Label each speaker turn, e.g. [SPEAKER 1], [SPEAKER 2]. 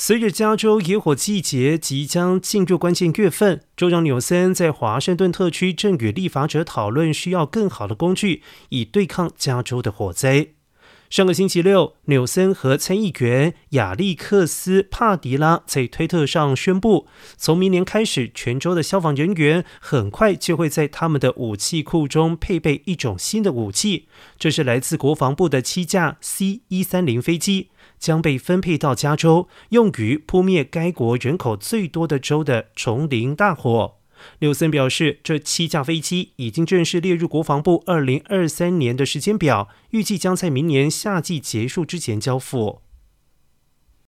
[SPEAKER 1] 随着加州野火季节即将进入关键月份，州长纽森在华盛顿特区正与立法者讨论需要更好的工具，以对抗加州的火灾。上个星期六，纽森和参议员亚历克斯·帕迪拉在推特上宣布，从明年开始，全州的消防人员很快就会在他们的武器库中配备一种新的武器，这是来自国防部的七架 C 一三零飞机，将被分配到加州，用于扑灭该国人口最多的州的丛林大火。柳森表示，这七架飞机已经正式列入国防部二零二三年的时间表，预计将在明年夏季结束之前交付。